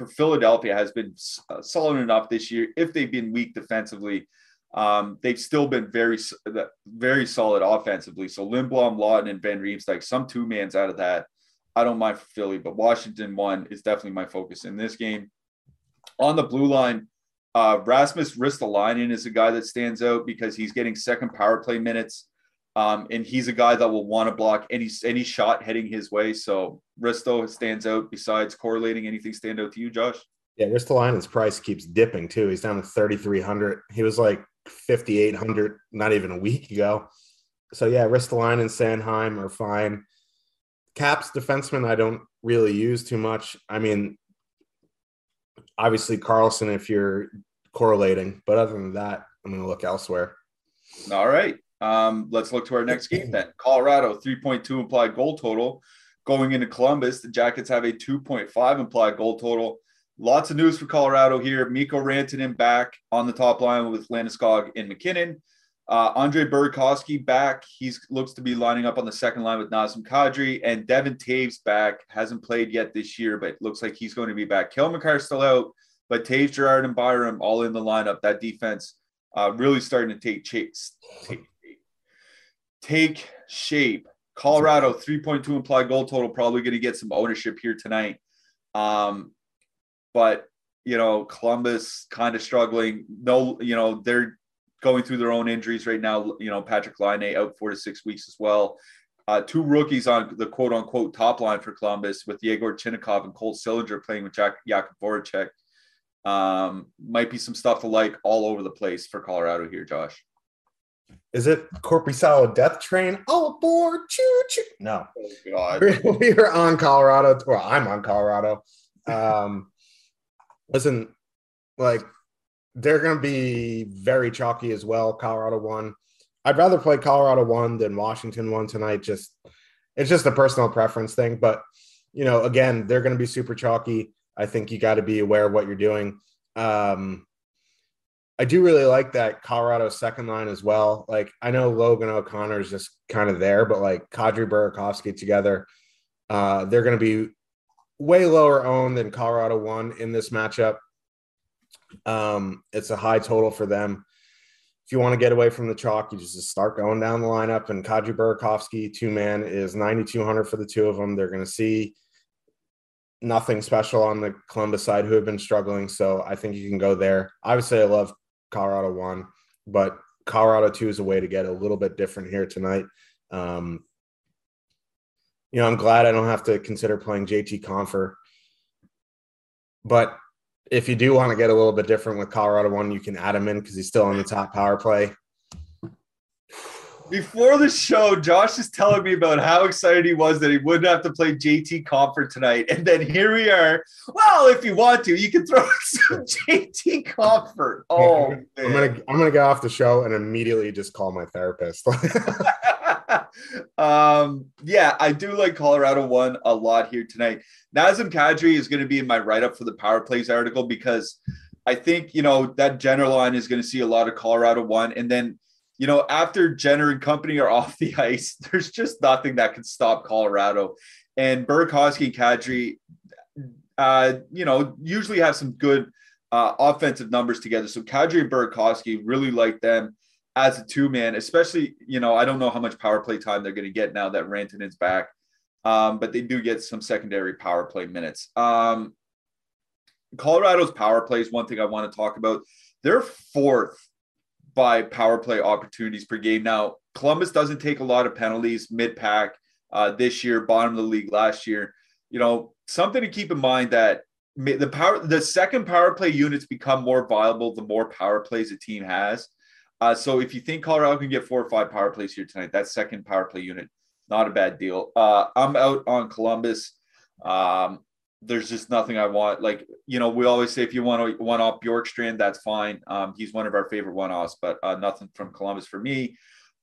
for Philadelphia has been uh, solid enough this year. If they've been weak defensively, um, they've still been very, very solid offensively. So Lindblom, Laughton, and Van Riemsdyk, some two mans out of that. I don't mind for Philly, but Washington one is definitely my focus in this game. On the blue line, uh, Rasmus Ristolainen is a guy that stands out because he's getting second power play minutes. Um, and he's a guy that will want to block any any shot heading his way. So Risto stands out. Besides correlating, anything stand out to you, Josh?
Yeah, Ristolainen's price keeps dipping too. He's down to thirty three hundred. He was like 5,800 not even a week ago. So yeah, Ristolainen and Sanheim are fine. Caps defenseman, I don't really use too much. I mean, obviously Carlson if you're correlating, but other than that, I'm going to look elsewhere.
All right. Um, let's look to our next game then. Colorado 3.2 implied goal total going into Columbus. The Jackets have a 2.5 implied goal total. Lots of news for Colorado here. Mikko Rantanen back on the top line with Landeskog and MacKinnon. Uh, Andre Burakovsky back. He looks to be lining up on the second line with Nazem Kadri. And Devin Toews back. Hasn't played yet this year, but looks like he's going to be back. Cale Makar still out, but Toews, Girard, and Byram all in the lineup. That defense uh, really starting to take, chase, take, take shape. Colorado, 3.2 implied goal total, probably going to get some ownership here tonight. Um, but you know, Columbus kind of struggling. No, you know, they're going through their own injuries right now. You know, Patrik Laine out four to six weeks as well. Uh, two rookies on the quote unquote top line for Columbus with Yegor Chinakhov and Cole Sillinger playing with Jack Jakub Voracek. Um, might be some stuff to like all over the place for Colorado here, Josh.
Is it Korpisalo Death Train? All aboard! Choo choo! No, oh, God. *laughs* we're on Colorado. Well, I'm on Colorado. Um, *laughs* listen, like they're going to be very chalky as well. Colorado won. I'd rather play Colorado one than Washington one tonight. Just it's just a personal preference thing, but you know, again, they're going to be super chalky. I think you got to be aware of what you're doing. Um, I do really like that Colorado second line as well. Like I know Logan O'Connor is just kind of there, but like Kadri Burakovsky together, uh, they're going to be way lower owned than Colorado one in this matchup. Um, it's a high total for them. If you want to get away from the chalk, you just start going down the lineup. And Kadri Burakovsky, two man, is 9,200 for the two of them. They're going to see nothing special on the Columbus side who have been struggling. So I think you can go there. Obviously, I love Colorado one, but Colorado two is a way to get a little bit different here tonight. Um, you know, I'm glad I don't have to consider playing JT Compher, But if you do want to get a little bit different with Colorado one, you can add him in because he's still on the top power play.
Before the show, Josh is telling me about how excited he was that he wouldn't have to play JT Compher tonight. And then here we are. Well, if you want to, you can throw some *laughs* JT Compher. Oh,
I'm gonna I'm gonna get off the show and immediately just call my therapist. *laughs* *laughs*
um, yeah, I do like Colorado one a lot here tonight. Nazem Kadri is going to be in my write up for the power plays article because I think you know that general line is going to see a lot of Colorado one, and then you know after Jenner and company are *laughs* off the ice, there's just nothing that can stop Colorado. And Burakovsky and Kadri, uh, you know, usually have some good uh, offensive numbers together. So Kadri and Burakovsky really like them as a two man, especially, you know, I don't know how much power play time they're going to get now that Rantanen's back, um, but they do get some secondary power play minutes. Um, Colorado's power play is one thing I want to talk about. They're fourth by power play opportunities per game. Now, Columbus doesn't take a lot of penalties mid pack uh, this year, bottom of the league last year. You know, something to keep in mind that the power, the second power play units become more viable the more power plays a team has. Uh, so if you think Colorado can get four or five power plays here tonight, that second power play unit, not a bad deal. Uh, I'm out on Columbus. Um, there's just nothing I want. Like, you know, we always say if you want to one off Bjorkstrand, that's fine. Um, he's one of our favorite one offs, but uh, nothing from Columbus for me.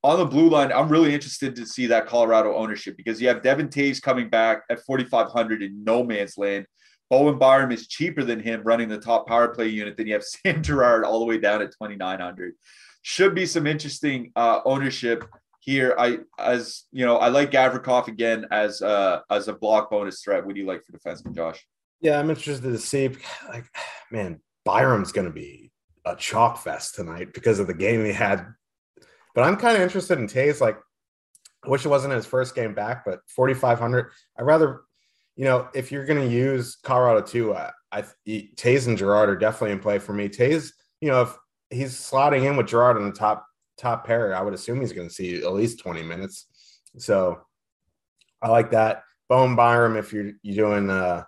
On the blue line, I'm really interested to see that Colorado ownership because you have Devin Toews coming back at 4,500 in no man's land. Bowen Byram is cheaper than him running the top power play unit. Then you have *laughs* Sam Girard all the way down at 2,900 should be some interesting uh, ownership here. I as you know, I like Gavrikov again as uh as a block bonus threat. What do you like for defenseman, Josh?
Yeah, I'm interested to see. Like, man, Byram's going to be a chalk fest tonight because of the game he had. But I'm kind of interested in Toews. Like, I wish it wasn't his first game back, but 4,500. I'd rather, you know, if you're going to use Colorado too, uh, I Toews and Girard are definitely in play for me. Toews, you know, if he's slotting in with Girard on the top top pair. I would assume he's going to see at least 20 minutes. So I like that. Bowen Byram if you're you're doing uh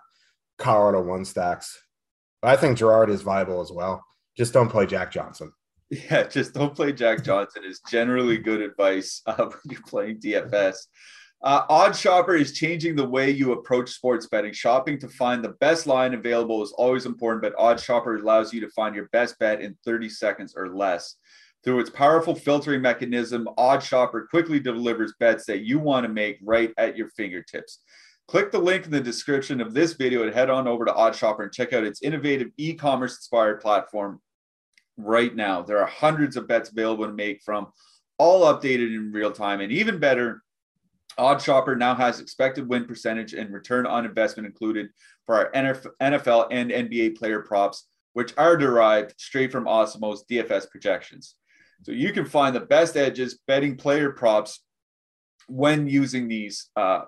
Colorado one stacks. But I think Girard is viable as well. Just don't play Jack Johnson.
Yeah, just don't play Jack Johnson is generally good advice uh, *laughs* when you're playing DFS. Uh, OddsShopper is changing the way you approach sports betting. Shopping to find the best line available is always important, but OddsShopper allows you to find your best bet in 30 seconds or less. Through its powerful filtering mechanism, OddsShopper quickly delivers bets that you want to make right at your fingertips. Click the link in the description of this video and head on over to OddsShopper and check out its innovative e commerce inspired platform right now. There are hundreds of bets available to make from, all updated in real time, and even better, OddsShopper now has expected win percentage and return on investment included for our NFL and NBA player props, which are derived straight from Awesemo's DFS projections. So you can find the best edges betting player props when using these uh,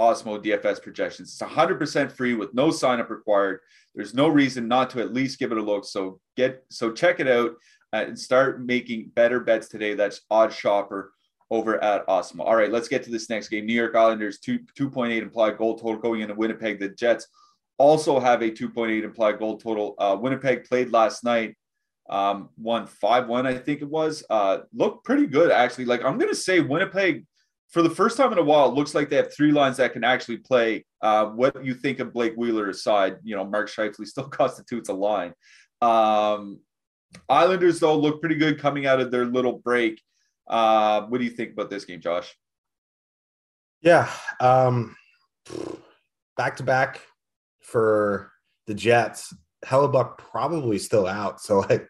Awesemo DFS projections. It's 100% free with no sign up required. There's no reason not to at least give it a look. So get so check it out uh, and start making better bets today. That's OddsShopper over at Awesemo. All right, let's get to this next game. New York Islanders, two, 2.8 implied goal total going into Winnipeg. The Jets also have a 2.8 implied goal total. Uh, Winnipeg played last night, um, won 5 1, I think it was. Uh, looked pretty good, actually. Like, I'm going to say Winnipeg, for the first time in a while, it looks like they have three lines that can actually play. Uh, what you think of Blake Wheeler aside, you know, Mark Scheifele still *laughs* constitutes a line. Um, Islanders, though, look pretty good coming out of their little break. Uh, what do you think about this game, Josh?
Yeah, um, back to back for the Jets. Hellebuyck probably still out, so like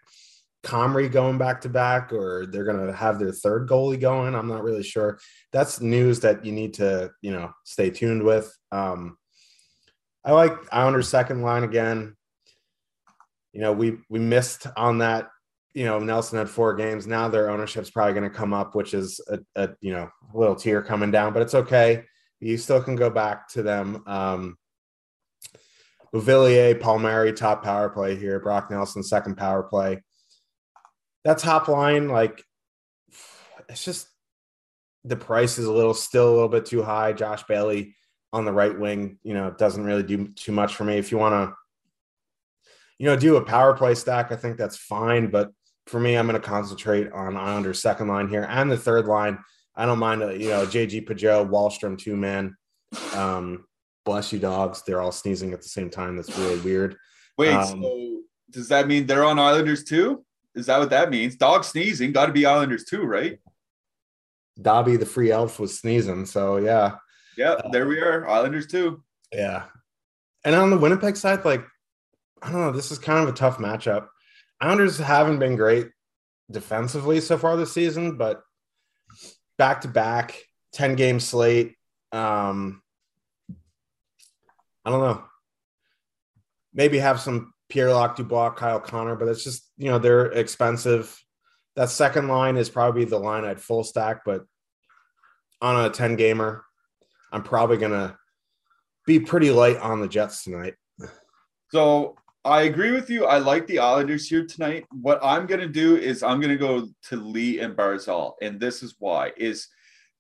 Comrie going back to back, or they're gonna have their third goalie going. I'm not really sure. That's news that you need to you know stay tuned with. Um, I like Islanders second line again. You know, we we missed on that. You know, Nelson had four games. Now their ownership's probably going to come up, which is a, a, you know a little tear coming down, but it's okay. You still can go back to them. Um, Villiers, Palmieri, top power play here. Brock Nelson, second power play. That top line, like, it's just the price is a little still a little bit too high. Josh Bailey on the right wing, you know, doesn't really do too much for me. If you want to, you know, do a power play stack, I think that's fine. But for me, I'm going to concentrate on Islanders second line here and the third line. I don't mind, a, you know, JG Pageau, Wahlstrom, two man. Um, bless you, dogs. They're all sneezing at the same time. That's really weird.
Wait,
Um,
so does that mean they're on Islanders too? Is that what that means? Dog sneezing, got to be Islanders too, right?
Dobby the free elf was sneezing. So yeah,
Yeah, there we are, Islanders too.
yeah. And on the Winnipeg side, like I don't know, this is kind of a tough matchup. Islanders haven't been great defensively so far this season, but back to back, 10 game slate. Um, I don't know. Maybe have some Pierre-Luc Dubois, Kyle Connor, but it's just, you know, they're expensive. That second line is probably the line I'd full stack, but on a 10 gamer, I'm probably going to be pretty light on the Jets tonight.
So I agree with you. I like the Islanders here tonight. What I'm going to do is I'm going to go to Lee and Barzal, and this is why: is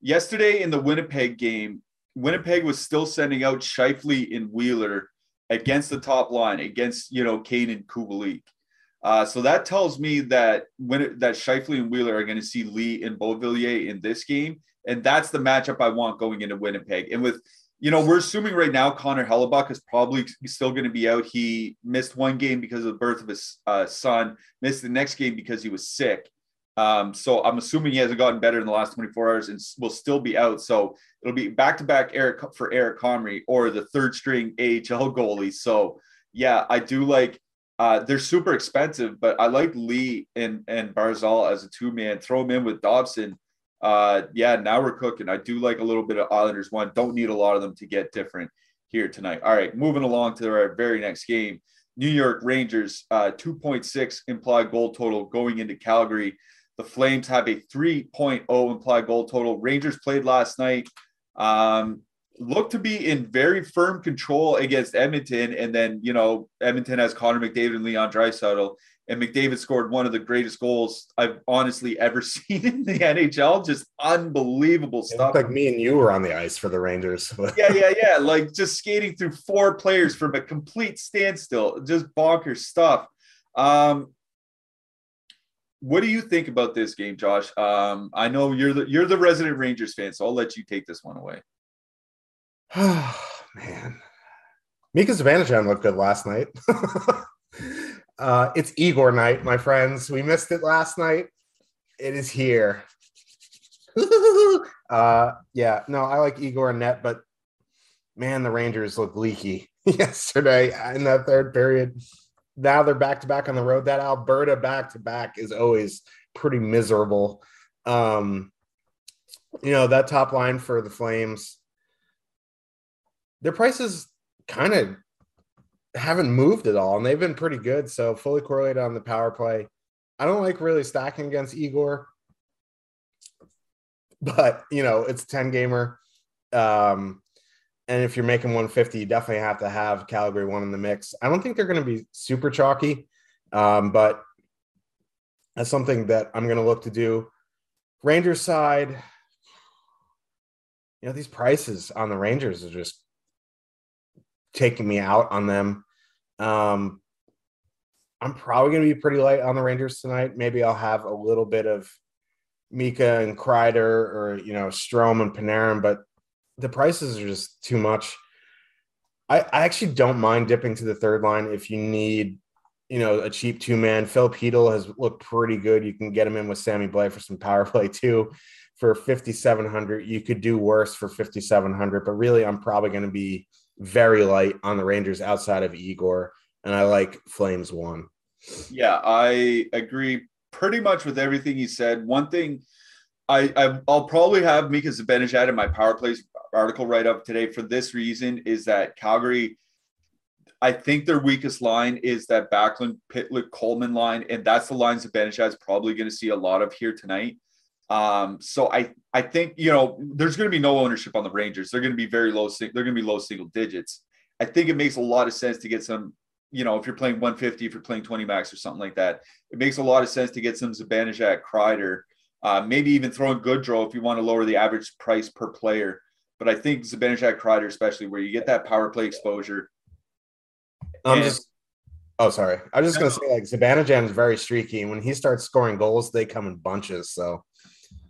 yesterday in the Winnipeg game, Winnipeg was still sending out Scheifele and Wheeler against the top line against you know Kane and Kubalik. Uh, so that tells me that when it, that Scheifele and Wheeler are going to see Lee and Beauvillier in this game, and that's the matchup I want going into Winnipeg. And with you know, we're assuming right now Connor Hellebuyck is probably still going to be out. He missed one game because of the birth of his uh, son, missed the next game because he was sick. Um, so I'm assuming he hasn't gotten better in the last 24 hours and will still be out. So it'll be back to back Eric for Eric Comrie or the third string AHL goalie. So yeah, I do like. Uh, they're super expensive, but I like Lee and and Barzal as a two man. Throw him in with Dobson uh, yeah, now we're cooking. I do like a little bit of Islanders one. Don't need a lot of them to get different here tonight. All right, moving along to our very next game. New York Rangers, uh, 2.6 implied goal total going into Calgary. The Flames have a 3.0 implied goal total. Rangers played last night. Um, looked to be in very firm control against Edmonton. And then, you know, Edmonton has Connor McDavid and Leon Draisaitl and McDavid scored one of the greatest goals I've honestly ever *laughs* seen in the NHL. Just unbelievable
It
stuff.
like me and you were on the ice for the Rangers.
yeah, yeah, *laughs* yeah. Like just skating through four players from a complete standstill. Just bonkers stuff. Um, what do you think about this game, Josh? Um, I know you're the you're the resident Rangers fan, so I'll let you take this one away.
Oh, *sighs* man. Mika Zibanejad looked good last night. *laughs* uh, it's Igor night, my friends. We missed it last night. It is here. *laughs* uh, yeah, no, I like Igor and net, but man, the Rangers look leaky *laughs* yesterday in that third period. Now they're back to back on the road. That Alberta back to back is always pretty miserable. Um, you know, that top line for the Flames their prices kind of haven't moved at all, and they've been pretty good. So fully correlated on the power play. I don't like really stacking against Igor, but you know it's 10 gamer. Um, and if you're making 150, you definitely have to have Calgary one in the mix. I don't think they're going to be super chalky, um, but that's something that I'm going to look to do. Rangers side, you know, these prices on the Rangers are just taking me out on them. Um, I'm probably going to be pretty light on the Rangers tonight. Maybe I'll have a little bit of Mika and Kreider or, you know, Strome and Panarin, but the prices are just too much. I, I actually don't mind dipping to the third line if you need, you know, a cheap two man. Phil Pedal has looked pretty good. You can get him in with Sammy Blais for some power *laughs* play too for 5,700. You could do worse for 5,700, but really, I'm probably going to be very light on the Rangers outside of Igor, and I like Flames one.
Yeah, I agree pretty much with everything you said. One thing I, I will probably have Mika Zibanejad in my power plays article right up today for this reason is that Calgary I think their weakest line is that Backlund, Pitlick, Coleman line, and that's the lines that Zibanejad is probably going to see a lot of here tonight. Um, so I I think you know there's going to be no ownership on the Rangers. They're going to be very low. They're going to be low single digits. I think it makes a lot of sense to get some. You know, if you're playing 150, if you're playing 20 max or something like that, it makes a lot of sense to get some Zibanejad, Kreider, uh, maybe even throwing Goodrow if you want to lower the average price per player. But I think Zibanejad, Kreider, especially where you get that power play exposure.
I'm and, just. Oh, sorry. I was just gonna say like Zibanejad is very streaky, and when he starts scoring goals, they come in bunches. So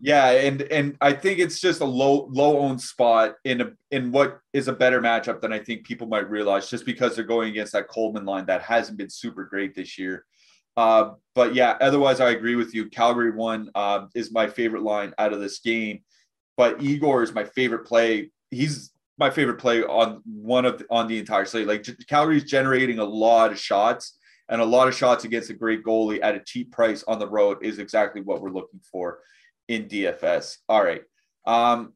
yeah, and and I think it's just a low low owned spot in a in what is a better matchup than I think people might realize, just because they're going against that Coleman line that hasn't been super great this year. Uh, but yeah, otherwise I agree with you. Calgary one uh, is my favorite line out of this game, but Igor is my favorite play. He's my favorite play on one of the, on the entire slate. Like Calgary's generating a lot of shots and a lot of shots against a great goalie at a cheap price on the road is exactly what we're looking for in DFS. All right. Um,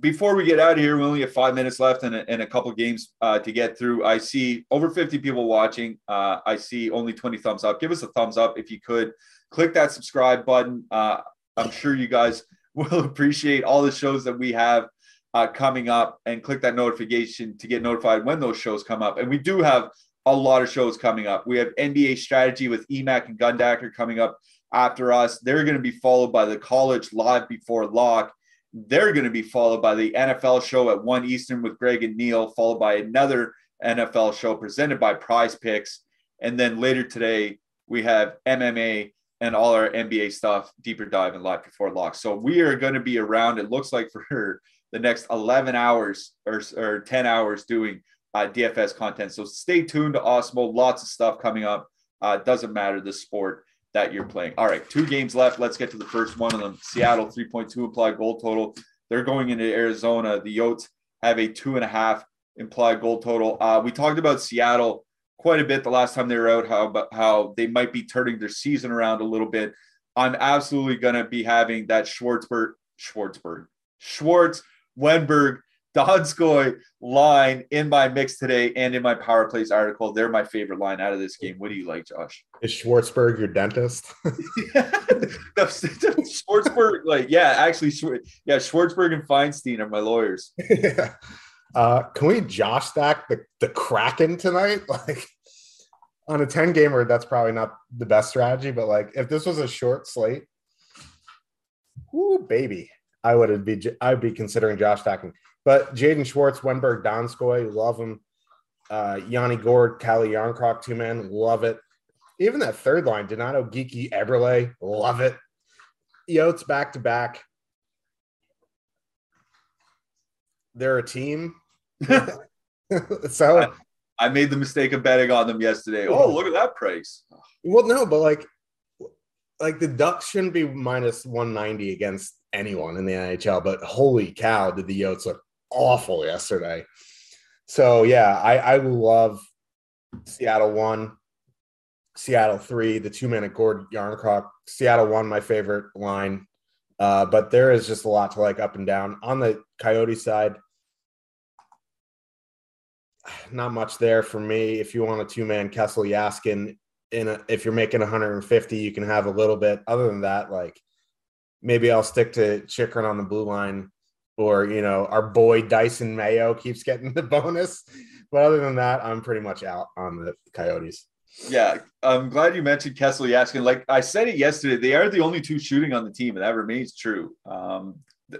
before we get out of here, we only have five minutes left and a, and a couple games uh, to get through. I see over 50 people watching. Uh, I see only 20 thumbs up. Give us a thumbs up if you could. Click that subscribe button. Uh, I'm sure you guys will appreciate all the shows that we have uh, coming up and click that notification to get notified when those shows come up. And we do have a lot of shows coming up. We have NBA strategy with Emac and Gundacker coming up after us. They're going to be followed by the college live before lock. They're going to be followed by the NFL show at 1 Eastern with Greg and Neil, followed by another NFL show presented by PrizePicks. And then later today, we have MMA and all our NBA stuff, deeper dive and live before lock. So we are going to be around, it looks like, for *laughs* the next 11 hours or, or 10 hours doing uh, DFS content. So stay tuned to Awesemo. Lots of stuff coming up. Uh, doesn't matter the sport that you're playing. All right, two games left. Let's get to the first one of them. Seattle 3.2 implied goal total. They're going into Arizona. The Yotes have a two and a half implied goal total. Uh, we talked about Seattle quite a bit the last time they were out, how how they might be turning their season around a little bit. I'm absolutely going to be having that Schwartzberg, Schwartzberg, Schwartz, Wennberg Donskoy line in my mix today and in my power plays article. They're my favorite line out of this game. What do you like, Josh?
Is Schwartzberg your dentist? *laughs* *laughs*
Schwartzberg, like, yeah, actually, yeah, Schwartzberg and Feinstein are my lawyers. *laughs*
yeah. Uh, can we Josh stack the, the Kraken tonight? *laughs* Like on a 10 gamer, that's probably not the best strategy, but like if this was a short slate, whoo, baby, I would be I'd be considering Josh stacking. But Jaden Schwartz, Wennberg, Donskoy, love him. Uh, Yanni Gourde, Calle Jarnkrok, two men, love it. Even that third line, Donato Geekie, Eberle, love it. Yotes back to back. They're a team. *laughs* so
I, I, made the mistake of betting on them yesterday. Oh, look at that price.
Well, no, but like, like the Ducks shouldn't be minus 190 against anyone in the NHL, but holy cow, did the Yotes look awful yesterday. So yeah, I, I love Seattle one, Seattle three, the two minute Gourde Jarnkrok. Seattle one, my favorite line. Uh, but there is just a lot to like up and down. On the Coyote side, not much there for me. If you want a two man Kessel Yaskin, in a, if you're making 150, you can have a little bit. Other than that, like maybe I'll stick to Chychrun on the blue line or you know our boy Dysin Mayo keeps getting *laughs* the bonus. But other than that, I'm pretty much out on the Coyotes.
Yeah, I'm glad you mentioned Kessel Yaskin. Like I said it yesterday, they are the only two shooting on the team, and that remains true. Um,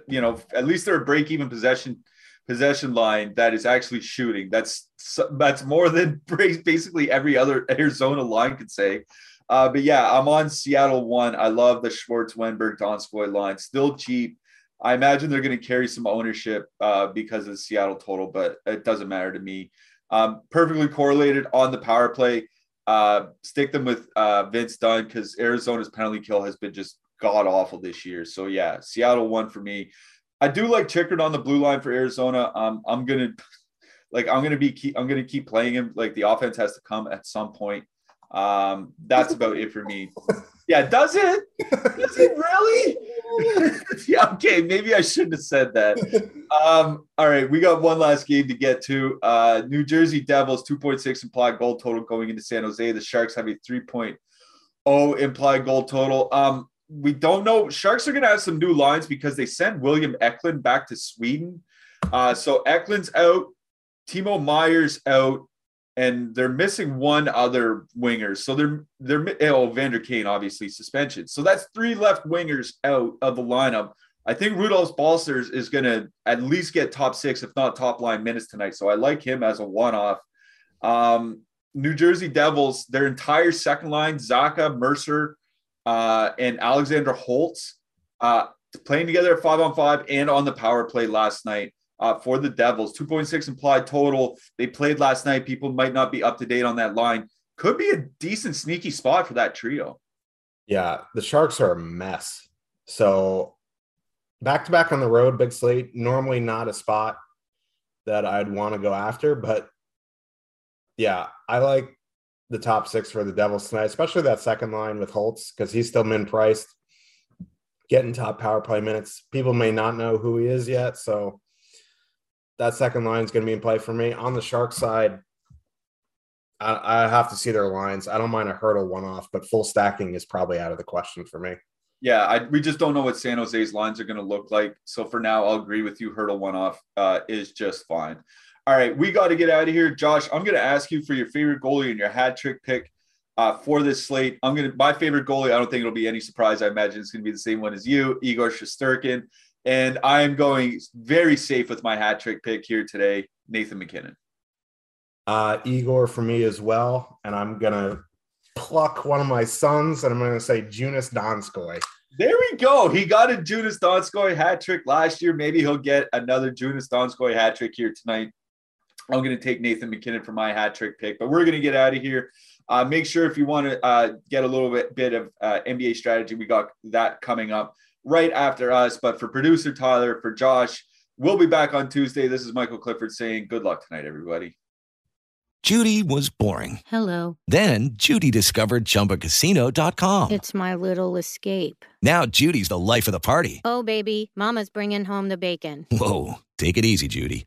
you know, at least they're a break-even possession possession line that is actually shooting. That's that's more than *laughs* basically every other Arizona line could say. Uh, but yeah, I'm on Seattle one. I love the Schwartz Wennberg Donskoy line. Still cheap. I imagine they're going to carry some ownership uh, because of the Seattle total, but it doesn't matter to me. Um, perfectly correlated on the power play. Uh, stick them with uh, Vince Dunn because Arizona's penalty kill has been just god awful this year. So yeah, Seattle one for me. I do like Chychrun on the blue line for Arizona. Um, I'm gonna like I'm gonna be keep, I'm gonna keep playing him. Like the offense has to come at some point. Um, that's about it for me. Yeah, does it? Does it really? *laughs* yeah, okay, maybe I shouldn't have said that. Um, all right, we got one last game to get to. Uh, New Jersey Devils, 2.6 implied goal total going into San Jose. The Sharks have a 3.0 implied goal total. Um, we don't know. Sharks are going to have some new lines because they sent William Eklund back to Sweden. Uh, so Eklund's out, Timo Meier's out, and they're missing one other winger. So they're they're oh Vander Kane obviously suspension. So that's three left wingers out of the lineup. I think Rudolph Balcers is going to at least get top six, if not top line minutes tonight. So I like him as a one off. Um, New Jersey Devils, their entire second line, Zacha, Mercer, uh, and Alexander Holtz, uh, playing together at five on five and on the power play last night uh, for the Devils. 2.6 implied total. They played last night. People might not be up to date on that line. Could be a decent sneaky spot for that trio.
Yeah, the Sharks are a mess. So back to back on the road, big slate. Normally not a spot that I'd want to go after, but yeah, I like the top six for the Devils tonight, especially that second line with Holtz because he's still min priced, getting top power play minutes. People may not know who he is yet, so that second line is going to be in play for me. On the Shark side, I, I have to see their lines. I don't mind a Hertl one off, but full stacking is probably out of the question for me.
Yeah, I, we just don't know what San Jose's lines are going to look like. So for now, I'll agree with you. Hertl one off uh, is just fine. All right, we got to get out of here, Josh. I'm going to ask you for your favorite goalie and your hat trick pick uh, for this slate. I'm going to my favorite goalie. I don't think it'll be any surprise. I imagine it's going to be the same one as you, Igor Shesterkin. And I am going very safe with my hat trick pick here today, Nathan MacKinnon.
Uh, Igor for me as well. And I'm going to pluck one of my sons and I'm going to say Joonas Donskoy.
There we go. He got a Joonas Donskoy hat trick last year. Maybe he'll get another Joonas Donskoy hat trick here tonight. I'm going to take Nathan MacKinnon for my hat trick pick, but we're going to get out of here. Uh, make sure if you want to uh, get a little bit, bit of uh, NBA strategy, we got that coming up right after us. But for producer Tyler, for Josh, we'll be back on Tuesday. This is Michael Clifford saying good luck tonight, everybody.
Judy was boring.
Hello.
Then Judy discovered chumbacasino.com.
It's my little escape.
Now Judy's the life of the party.
Oh, baby, Mama's bringing home the bacon.
Whoa. Take it easy, Judy.